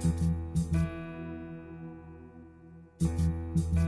Thank you.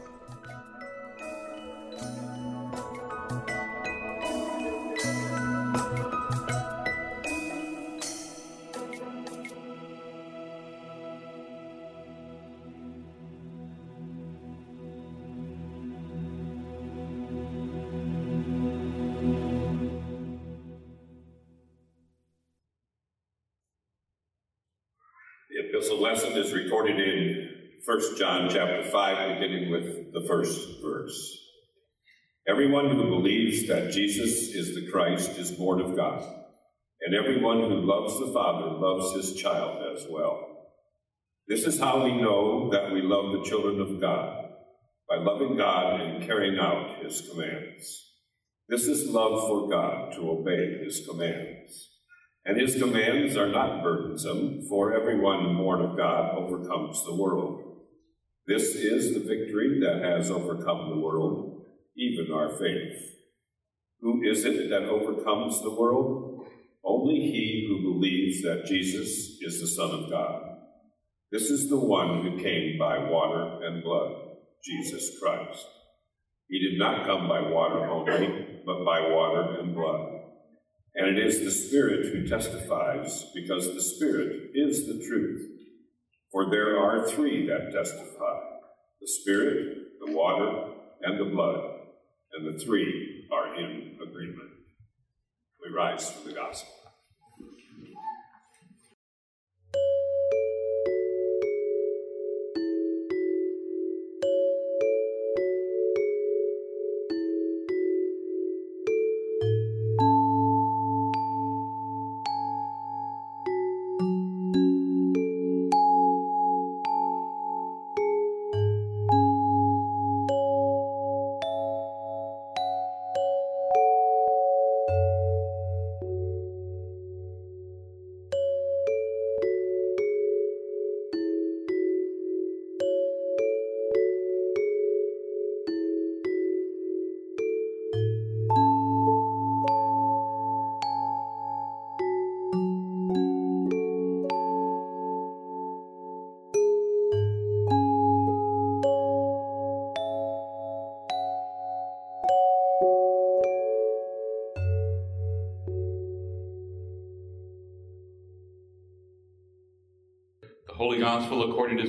Lesson is recorded in 1 John chapter 5, beginning with the first verse. Everyone who believes that Jesus is the Christ is born of God, and everyone who loves the Father loves his child as well. This is how we know that we love the children of God, by loving God and carrying out his commands. This is love for God, to obey his commands. And his commands are not burdensome, for everyone born of God overcomes the world. This is the victory that has overcome the world, even our faith. Who is it that overcomes the world? Only he who believes that Jesus is the Son of God. This is the one who came by water and blood, Jesus Christ. He did not come by water only, but by water and blood. And it is the Spirit who testifies, because the Spirit is the truth. For there are three that testify the Spirit, the water, and the blood, and the three are in agreement. We rise for the gospel.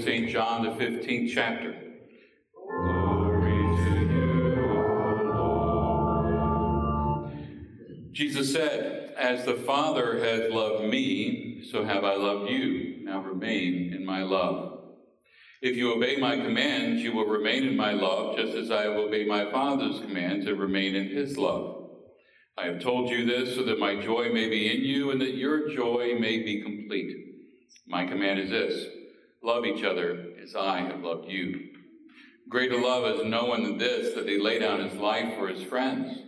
St. John, the 15th chapter. Jesus said, As the Father has loved me, so have I loved you. Now remain in my love. If you obey my commands, you will remain in my love, just as I have obeyed my Father's commands and remain in his love. I have told you this so that my joy may be in you and that your joy may be complete. My command is this Love each other as I have loved you. Greater love has no one than this, that he lay down his life for his friends.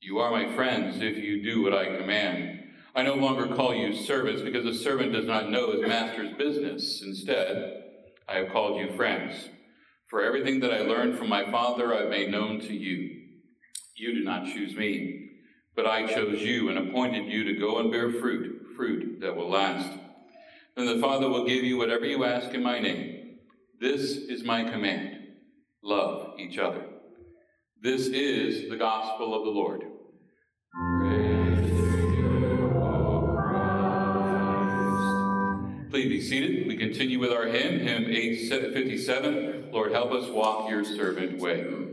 You are my friends if you do what I command. I no longer call you servants, because a servant does not know his master's business. Instead, I have called you friends. For everything that I learned from my Father I've made known to you. You did not choose me, but I chose you and appointed you to go and bear fruit, fruit that will last. Then the Father will give you whatever you ask in my name. This is my command love each other. This is the gospel of the Lord. Please be seated. We continue with our hymn, hymn 857. Lord, help us walk your servant way.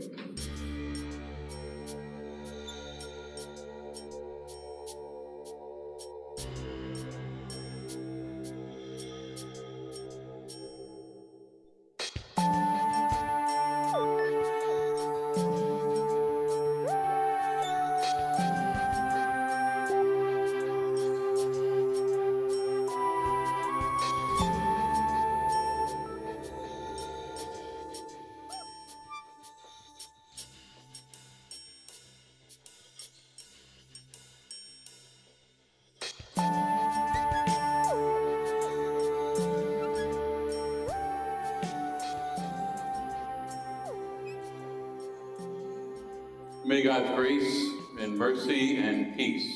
May God's grace and mercy and peace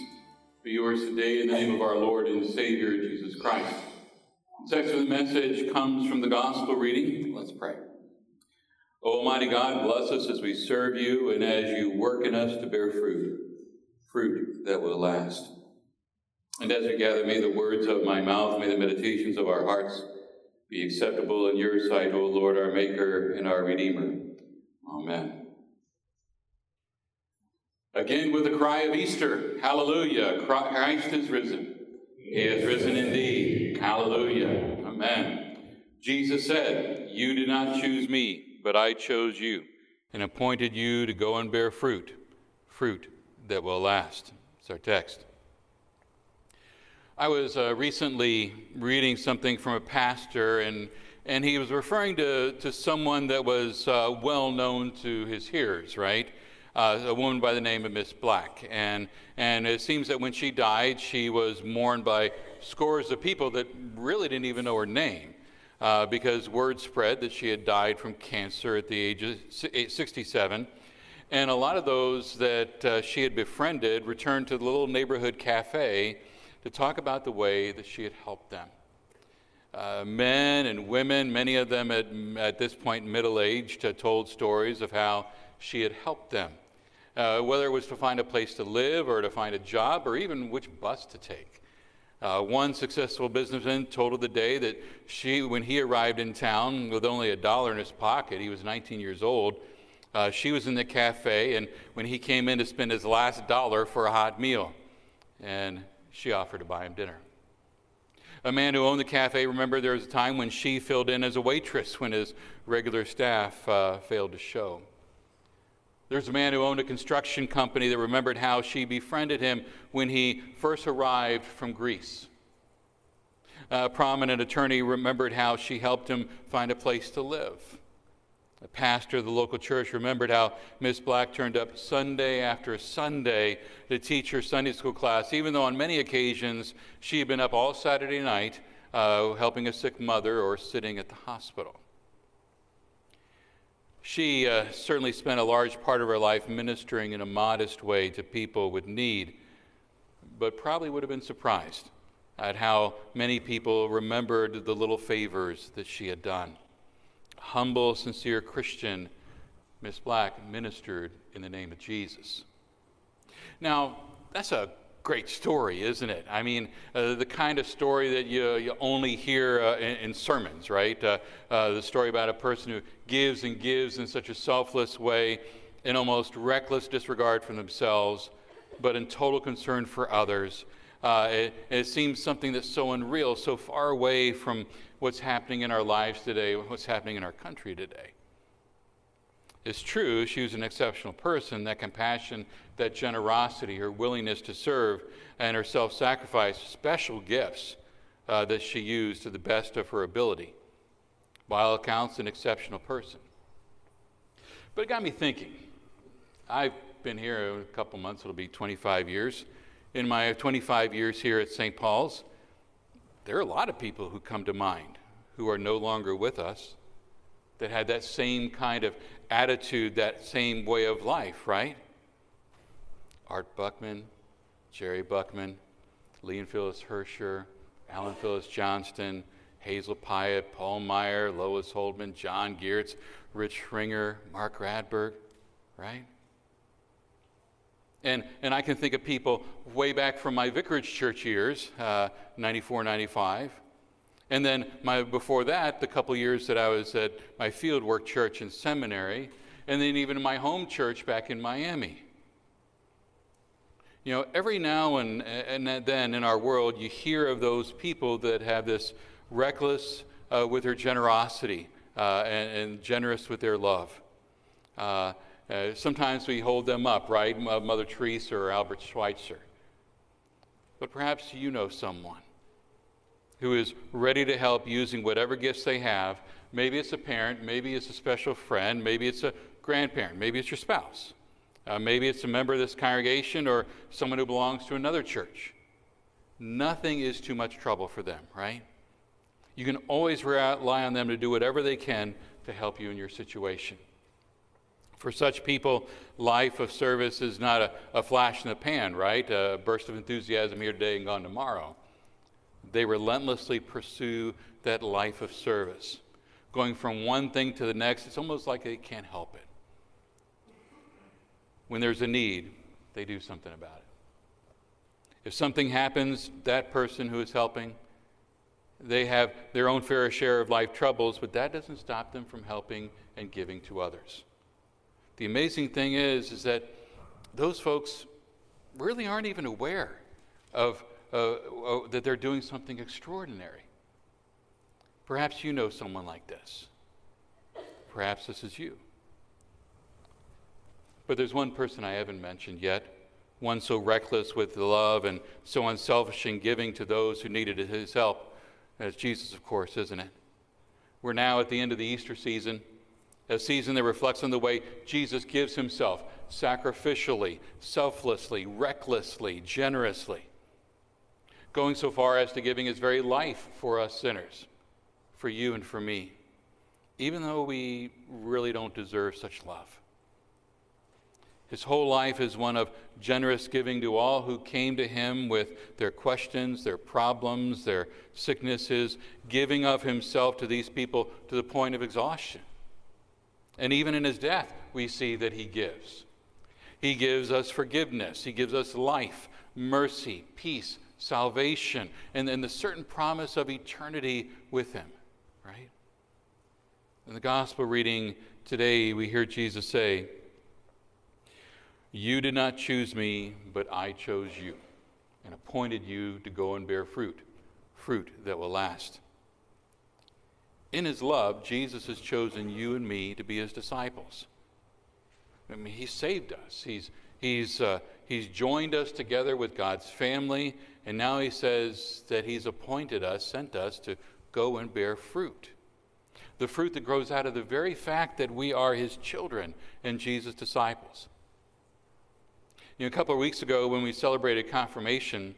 be yours today in the name of our Lord and Savior Jesus Christ. The text of the message comes from the gospel reading. Let's pray. O Almighty God, bless us as we serve you and as you work in us to bear fruit, fruit that will last. And as we gather, may the words of my mouth, may the meditations of our hearts be acceptable in your sight, O Lord, our Maker and our Redeemer. Amen. Again with the cry of Easter, hallelujah, Christ is risen. He has risen indeed. Hallelujah. Amen. Jesus said, You did not choose me, but I chose you and appointed you to go and bear fruit, fruit that will last. It's our text. I was uh, recently reading something from a pastor, and, and he was referring to, to someone that was uh, well known to his hearers, right? Uh, a woman by the name of Miss Black. And, and it seems that when she died, she was mourned by scores of people that really didn't even know her name. Uh, because word spread that she had died from cancer at the age of 67. And a lot of those that uh, she had befriended returned to the little neighborhood cafe to talk about the way that she had helped them. Uh, men and women, many of them at, at this point middle aged, told stories of how she had helped them uh, whether it was to find a place to live or to find a job or even which bus to take. Uh, one successful businessman told of the day that she, when he arrived in town with only a dollar in his pocket, he was 19 years old. Uh, she was in the cafe, and when he came in to spend his last dollar for a hot meal, and she offered to buy him dinner. A man who owned the cafe remembered there was a time when she filled in as a waitress when his regular staff uh, failed to show. There's a man who owned a construction company that remembered how she befriended him when he first arrived from Greece. A prominent attorney remembered how she helped him find a place to live. A pastor of the local church remembered how Miss Black turned up Sunday after Sunday to teach her Sunday school class, even though on many occasions she had been up all Saturday night uh, helping a sick mother or sitting at the hospital. She uh, certainly spent a large part of her life ministering in a modest way to people with need, but probably would have been surprised at how many people remembered the little favors that she had done. Humble, sincere Christian, Miss Black ministered in the name of Jesus. Now, that's a great story, isn't it? I mean, uh, the kind of story that you, you only hear uh, in, in, sermons, right? Uh, uh, the story about a person who gives and gives in such a selfless way, in almost reckless disregard for themselves, but in total concern for others. Uh, it, it seems something that's so unreal, so far away from what's happening in our lives today, what's happening in our country today is true, she was an exceptional person. That compassion, that generosity, her willingness to serve, and her self sacrifice, special gifts uh, that she used to the best of her ability. By all accounts, an exceptional person. But it got me thinking. I've been here a couple months, it'll be 25 years. In my 25 years here at St. Paul's, there are a lot of people who come to mind who are no longer with us that had that same kind of attitude, that same way of life, right? Art Buckman, Jerry Buckman, Lee and Phyllis Hersher, Alan Phyllis Johnston, Hazel Pyatt, Paul Meyer, Lois Holdman, John Geertz, Rich Schringer, Mark Radberg, right? And, and I can think of people way back from my vicarage church years, uh, 94, 95. And then my, before that, the couple years that I was at my fieldwork church and seminary, and then even my home church back in Miami. You know, every now and, and then in our world, you hear of those people that have this reckless uh, with their generosity uh, and, and, generous with their love. Uh, uh sometimes we hold them up, right? Mother Teresa or Albert Schweitzer. But perhaps you know someone who is ready to help using whatever gifts they have. Maybe it's a parent, maybe it's a special friend, maybe it's a grandparent, maybe it's your spouse. Uh, maybe it's a member of this congregation or someone who belongs to another church. Nothing is too much trouble for them, right? You can always rely on them to do whatever they can to help you in your situation. For such people, life of service is not a, a flash in the pan, right? A burst of enthusiasm here today and gone tomorrow. They relentlessly pursue that life of service. Going from one thing to the next, it's almost like they can't help it when there's a need, they do something about it. If something happens, that person who is helping, they have their own fair share of life troubles, but that doesn't stop them from helping and giving to others. The amazing thing is, is that those folks really aren't even aware of uh, that they're doing something extraordinary. Perhaps you know someone like this. Perhaps this is you. But there's one person I haven't mentioned yet, one so reckless with love and so unselfish in giving to those who needed his help. As Jesus, of course, isn't it? We're now at the end of the Easter season, a season that reflects on the way Jesus gives himself sacrificially, selflessly, recklessly, generously, going so far as to giving his very life for us sinners, for you and for me, even though we really don't deserve such love. His whole life is one of generous giving to all who came to him with their questions, their problems, their sicknesses, giving of himself to these people to the point of exhaustion. And even in his death, we see that he gives. He gives us forgiveness, he gives us life, mercy, peace, salvation, and then the certain promise of eternity with him, right? In the gospel reading today, we hear Jesus say, you did not choose me, but I chose you and appointed you to go and bear fruit, fruit that will last. In his love, Jesus has chosen you and me to be his disciples. I mean, he saved us. He's, he's, uh, he's joined us together with God's family, and now he says that he's appointed us, sent us to go and bear fruit. The fruit that grows out of the very fact that we are his children and Jesus' disciples. You know, a couple of weeks ago, when we celebrated confirmation,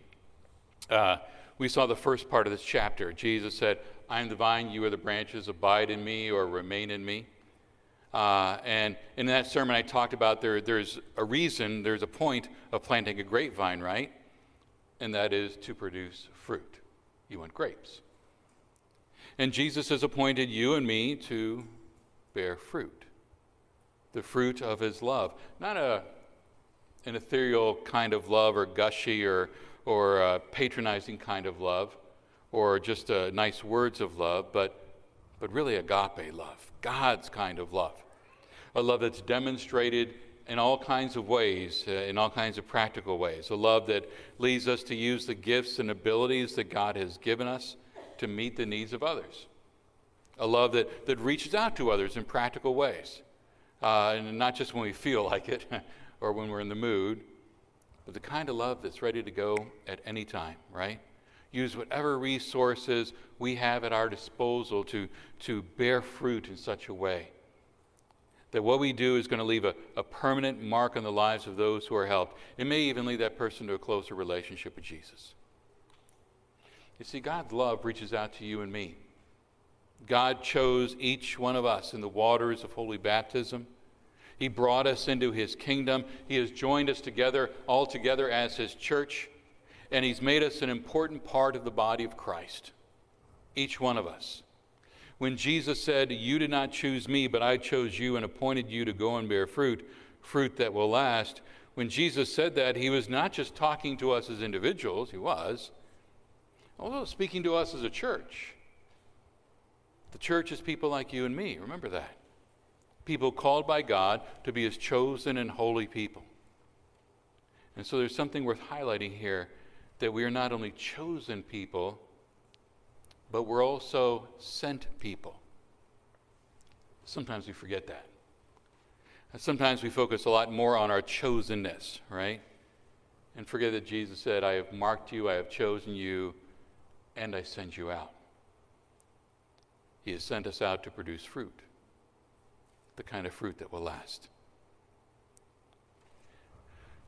uh, we saw the first part of this chapter. Jesus said, I am the vine, you are the branches, abide in me or remain in me. Uh, and in that sermon, I talked about there, there's a reason, there's a point of planting a grapevine, right? And that is to produce fruit. You want grapes. And Jesus has appointed you and me to bear fruit the fruit of his love. Not a an ethereal kind of love or gushy or, or patronizing kind of love or just uh, nice words of love, but, but really agape love, God's kind of love. A love that's demonstrated in all kinds of ways, uh, in all kinds of practical ways. A love that leads us to use the gifts and abilities that God has given us to meet the needs of others. A love that, that reaches out to others in practical ways. Uh, and not just when we feel like it, or when we're in the mood, but the kind of love that's ready to go at any time, right? use whatever resources we have at our disposal to, to bear fruit in such a way that what we do is going to leave a, a permanent mark on the lives of those who are helped. It may even lead that person to a closer relationship with Jesus. You see, God's love reaches out to you and me. God chose each one of us in the waters of holy baptism. He brought us into his kingdom. He has joined us together, all together as his church, and he's made us an important part of the body of Christ. Each one of us. When Jesus said, You did not choose me, but I chose you and appointed you to go and bear fruit, fruit that will last, when Jesus said that, he was not just talking to us as individuals, he was, also speaking to us as a church. The church is people like you and me. Remember that. People called by God to be his chosen and holy people. And so there's something worth highlighting here that we are not only chosen people, but we're also sent people. Sometimes we forget that. sometimes we focus a lot more on our chosenness, right? And forget that Jesus said, I have marked you, I have chosen you, and I send you out. He has sent us out to produce fruit, the kind of fruit that will last.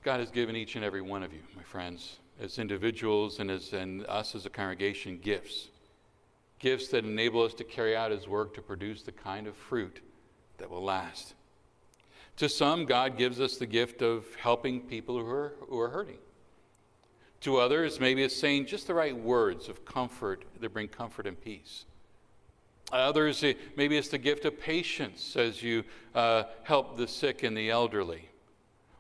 God has given each and every one of you, my friends, as individuals and as and us as a congregation, gifts gifts that enable us to carry out His work to produce the kind of fruit that will last. To some, God gives us the gift of helping people who are, who are hurting. To others, maybe it's saying just the right words of comfort that bring comfort and peace. Others, maybe it's the gift of patience as you uh, help the sick and the elderly.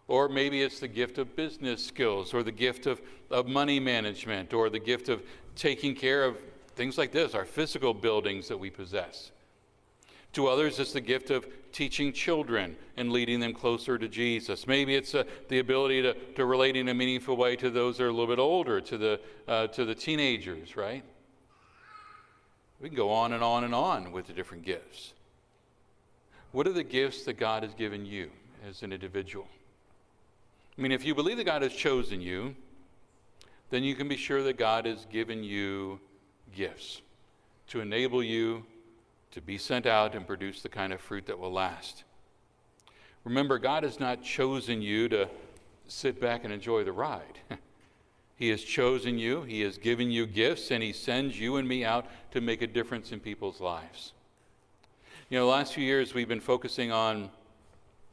Or maybe it's the gift of business skills, or the gift of, of money management, or the gift of taking care of Things like this, our physical buildings that we possess. To others, it's the gift of teaching children and leading them closer to Jesus. Maybe it's uh, the ability to, to relate in a meaningful way to those that are a little bit older, to the, uh, to the teenagers, right? We can go on and on and on with the different gifts. What are the gifts that God has given you as an individual? I mean, if you believe that God has chosen you, then you can be sure that God has given you gifts to enable you to be sent out and produce the kind of fruit that will last. Remember, God has not chosen you to sit back and enjoy the ride. he has chosen you, He has given you gifts, and He sends you and me out to make a difference in people's lives. You know, the last few years we've been focusing on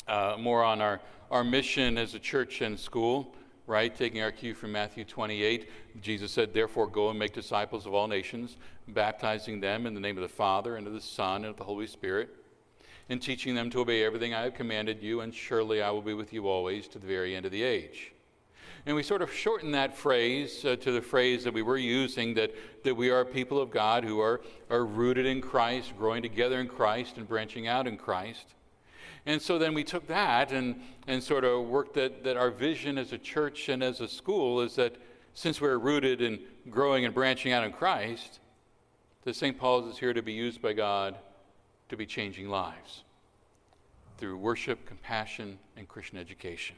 uh, more on our, our mission as a church and school right? Taking our cue from Matthew 28, Jesus said, Therefore, go and make disciples of all nations, baptizing them in the name of the Father, and of the Son, and of the Holy Spirit, and teaching them to obey everything I have commanded you, and surely I will be with you always to the very end of the age. And we sort of shorten that phrase uh, to the phrase that we were using that, that we are people of God who are, are rooted in Christ, growing together in Christ, and branching out in Christ. And so then we took that and, and sort of worked that, that our vision as a church and as a school is that since we're rooted in growing and branching out in Christ, that St. Paul's is here to be used by God to be changing lives through worship, compassion, and Christian education.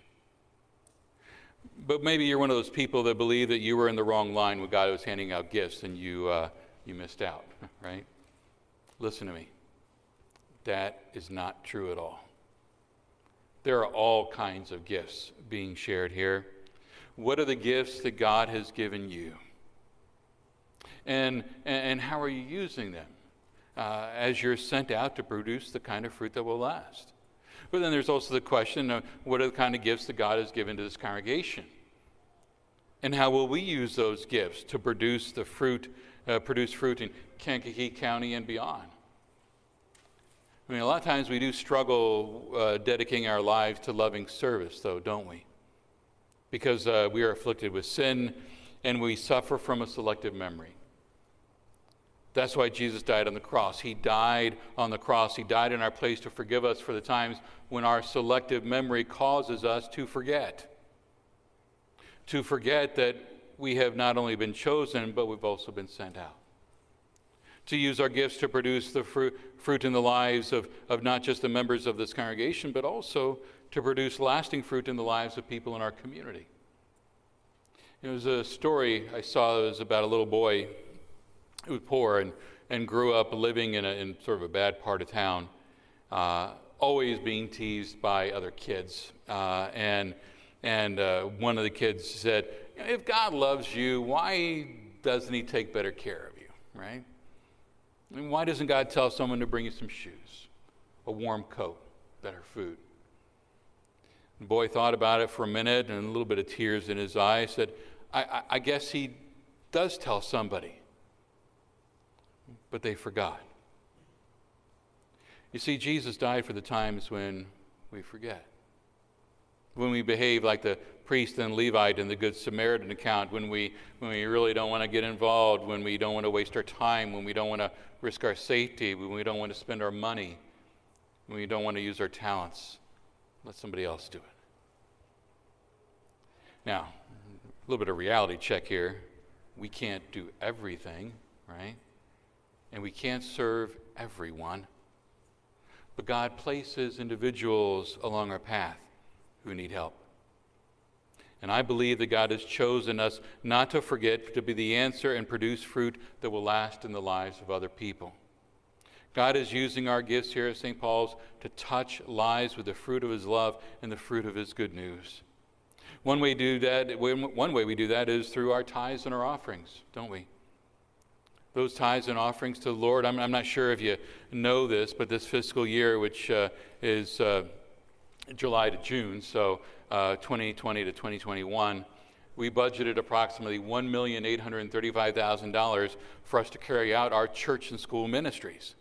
But maybe you're one of those people that believe that you were in the wrong line when God was handing out gifts and you, uh, you missed out, right? Listen to me. That is not true at all. There are all kinds of gifts being shared here. What are the gifts that God has given you? And, and how are you using them uh, as you're sent out to produce the kind of fruit that will last? But then there's also the question of what are the kind of gifts that God has given to this congregation? And how will we use those gifts to produce the fruit, uh, produce fruit in Kankakee County and beyond? I mean, a lot of times we do struggle uh, dedicating our lives to loving service, though, don't we? Because uh, we are afflicted with sin and we suffer from a selective memory. That's why Jesus died on the cross. He died on the cross. He died in our place to forgive us for the times when our selective memory causes us to forget. To forget that we have not only been chosen, but we've also been sent out to use our gifts to produce the fruit, fruit in the lives of, of not just the members of this congregation, but also to produce lasting fruit in the lives of people in our community. It was a story I saw. that was about a little boy who was poor and, and grew up living in, a, in sort of a bad part of town, uh, always being teased by other kids. Uh, and and uh, one of the kids said, If God loves you, why doesn't He take better care of you, right? Why doesn't God tell someone to bring you some shoes, a warm coat, better food? The boy thought about it for a minute and a little bit of tears in his eyes said, I, I, I guess he does tell somebody, but they forgot. You see, Jesus died for the times when we forget. When we behave like the priest and Levite in the Good Samaritan account, when we, when we really don't want to get involved, when we don't want to waste our time, when we don't want to risk our safety, when we don't want to spend our money, when we don't want to use our talents. Let somebody else do it. Now, a little bit of reality check here. We can't do everything, right? And we can't serve everyone. But God places individuals along our path who need help. And I believe that God has chosen us not to forget to be the answer and produce fruit that will last in the lives of other people. God is using our gifts here at St. Paul's to touch lives with the fruit of his love and the fruit of his good news. One way, do that, one way we do that is through our tithes and our offerings, don't we? Those tithes and offerings to the Lord. I'm, I'm not sure if you know this, but this fiscal year, which uh, is uh, July to June, so uh, 2020 to 2021, we budgeted approximately $1,835,000 for us to carry out our church and school ministries.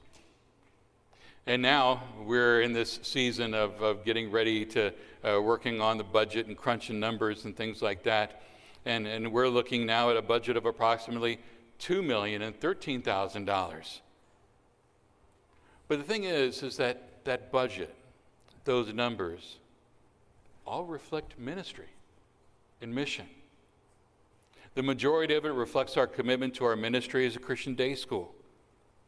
And now we're in this season of, of getting ready to uh, working on the budget and crunching numbers and things like that. And, and we're looking now at a budget of approximately $2,013,000. But the thing is, is that that budget, those numbers, all reflect ministry and mission. The majority of it reflects our commitment to our ministry as a Christian day school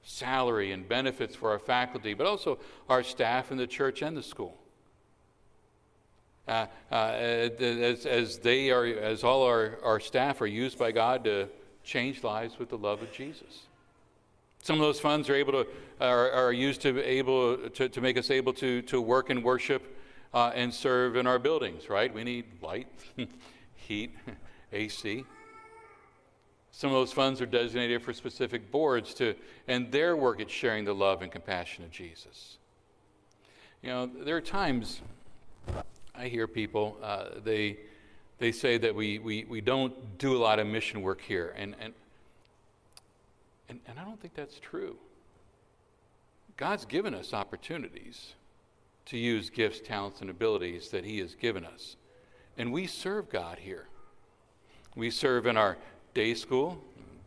salary and benefits for our faculty, but also our staff in the church and the school. Uh, uh, as, as they are, as all our, our staff are used by God to change lives with the love of Jesus. Some of those funds are able to are, are used to able to, to make us able to, to work and worship uh, and serve in our buildings. Right? We need light, heat, AC. Some of those funds are designated for specific boards to, and their work at sharing the love and compassion of Jesus. You know, there are times I hear people, uh, they, they say that we, we, we don't do a lot of mission work here. And, and, and, and I don't think that's true. God's given us opportunities to use gifts, talents, and abilities that He has given us. And we serve God here. We serve in our day school,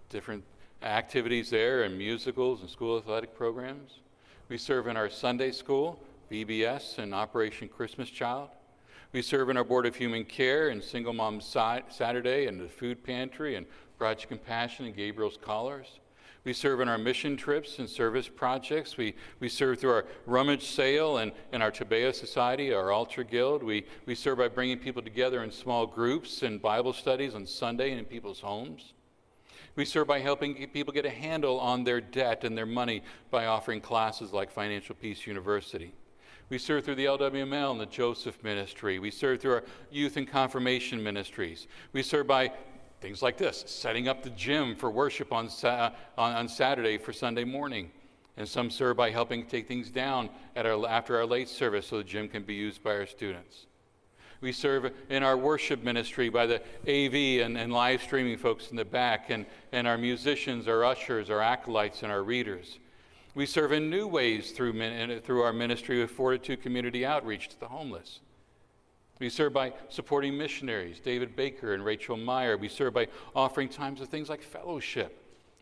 different activities there, and musicals and school athletic programs. We serve in our Sunday school, VBS, and Operation Christmas Child. We serve in our Board of Human Care and Single Mom Saturday and the Food Pantry and Project Compassion and Gabriel's Callers. We serve in our mission trips and service projects. We, we serve through our rummage sale and, and our Tabea Society, our Altar Guild. We, we serve by bringing people together in small groups and Bible studies on Sunday and in people's homes. We serve by helping people get a handle on their debt and their money by offering classes like Financial Peace University. We serve through the LWML and the Joseph Ministry. We serve through our youth and confirmation ministries. We serve by Things like this setting up the gym for worship on, on, on Saturday for Sunday morning. And some serve by helping take things down our, after our late service so the gym can be used by our students. We serve in our worship ministry by the AV and, and live streaming folks in the back, and, and our musicians, our ushers, our acolytes, and our readers. We serve in new ways through, through our ministry of Fortitude Community Outreach to the homeless. We serve by supporting missionaries, David Baker and Rachel Meyer. We serve by offering times of things like fellowship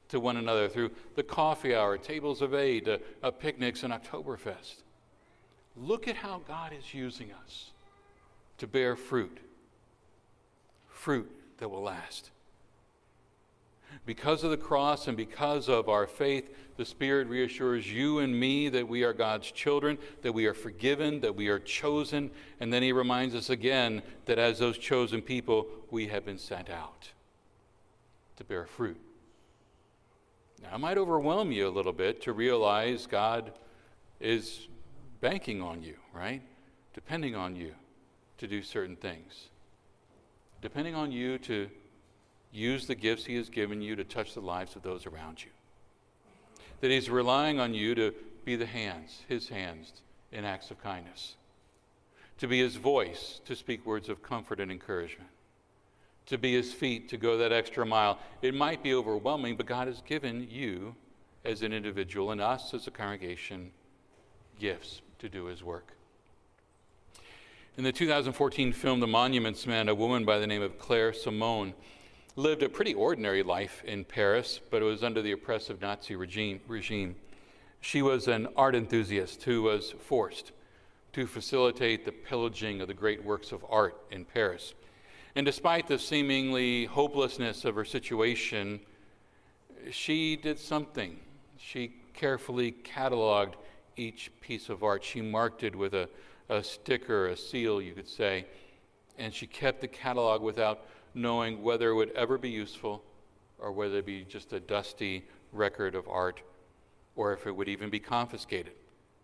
to one another through the coffee hour, tables of aid, uh, uh, picnics, and Oktoberfest. Look at how God is using us to bear fruit, fruit that will last. Because of the cross and because of our faith, the Spirit reassures you and me that we are God's children, that we are forgiven, that we are chosen. And then He reminds us again that as those chosen people, we have been sent out to bear fruit. Now, it might overwhelm you a little bit to realize God is banking on you, right? Depending on you to do certain things. Depending on you to use the gifts He has given you to touch the lives of those around you. That He's relying on you to be the hands, His hands, in acts of kindness. To be His voice, to speak words of comfort and encouragement to be his feet, to go that extra mile. It might be overwhelming, but God has given you as an individual and us as a congregation gifts to do his work. In the 2014 film The Monuments Men, a woman by the name of Claire Simone lived a pretty ordinary life in Paris, but it was under the oppressive Nazi regime. regime. She was an art enthusiast who was forced to facilitate the pillaging of the great works of art in Paris. And despite the seemingly hopelessness of her situation, she did something. She carefully cataloged each piece of art. She marked it with a, a sticker, a seal, you could say. And she kept the catalog without knowing whether it would ever be useful or whether it be just a dusty record of art or if it would even be confiscated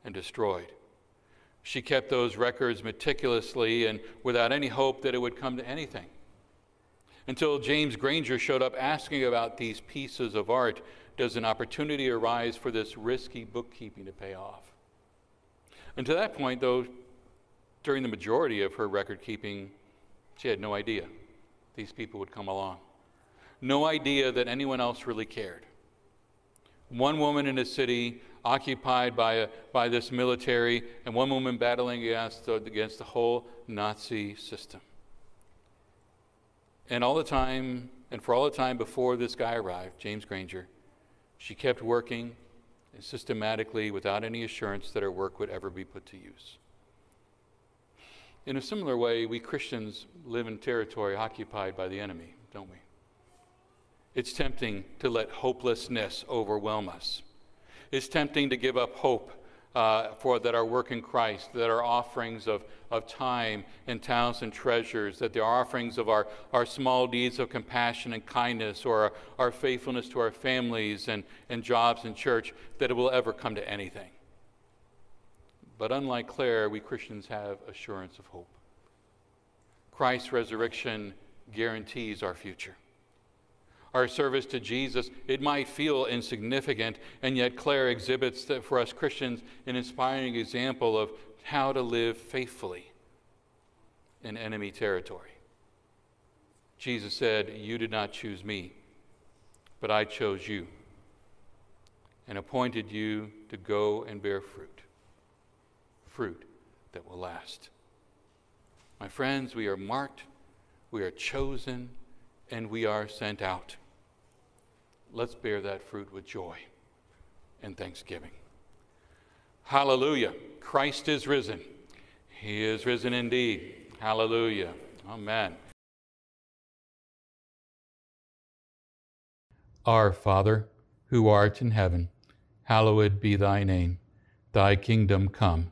and destroyed. She kept those records meticulously and without any hope that it would come to anything. Until James Granger showed up asking about these pieces of art, does an opportunity arise for this risky bookkeeping to pay off? And to that point, though, during the majority of her record keeping, she had no idea these people would come along. No idea that anyone else really cared. One woman in a city occupied by, a, by this military, and one woman battling against, against the whole Nazi system. And all the time, and for all the time before this guy arrived, James Granger, she kept working systematically without any assurance that her work would ever be put to use. In a similar way, we Christians live in territory occupied by the enemy, don't we? It's tempting to let hopelessness overwhelm us. It's tempting to give up hope uh, for that our work in Christ, that our offerings of, of time and talents and treasures, that the offerings of our, our small deeds of compassion and kindness or our, our faithfulness to our families and, and jobs and church, that it will ever come to anything. But unlike Claire, we Christians have assurance of hope. Christ's resurrection guarantees our future our service to Jesus, it might feel insignificant, and yet Claire exhibits for us Christians an inspiring example of how to live faithfully in enemy territory. Jesus said, You did not choose me, but I chose you and appointed you to go and bear fruit, fruit that will last. My friends, we are marked, we are chosen, and we are sent out let's bear that fruit with joy and thanksgiving. Hallelujah. Christ is risen. He is risen indeed. Hallelujah. Amen. Our Father, who art in heaven, hallowed be thy name. Thy kingdom come,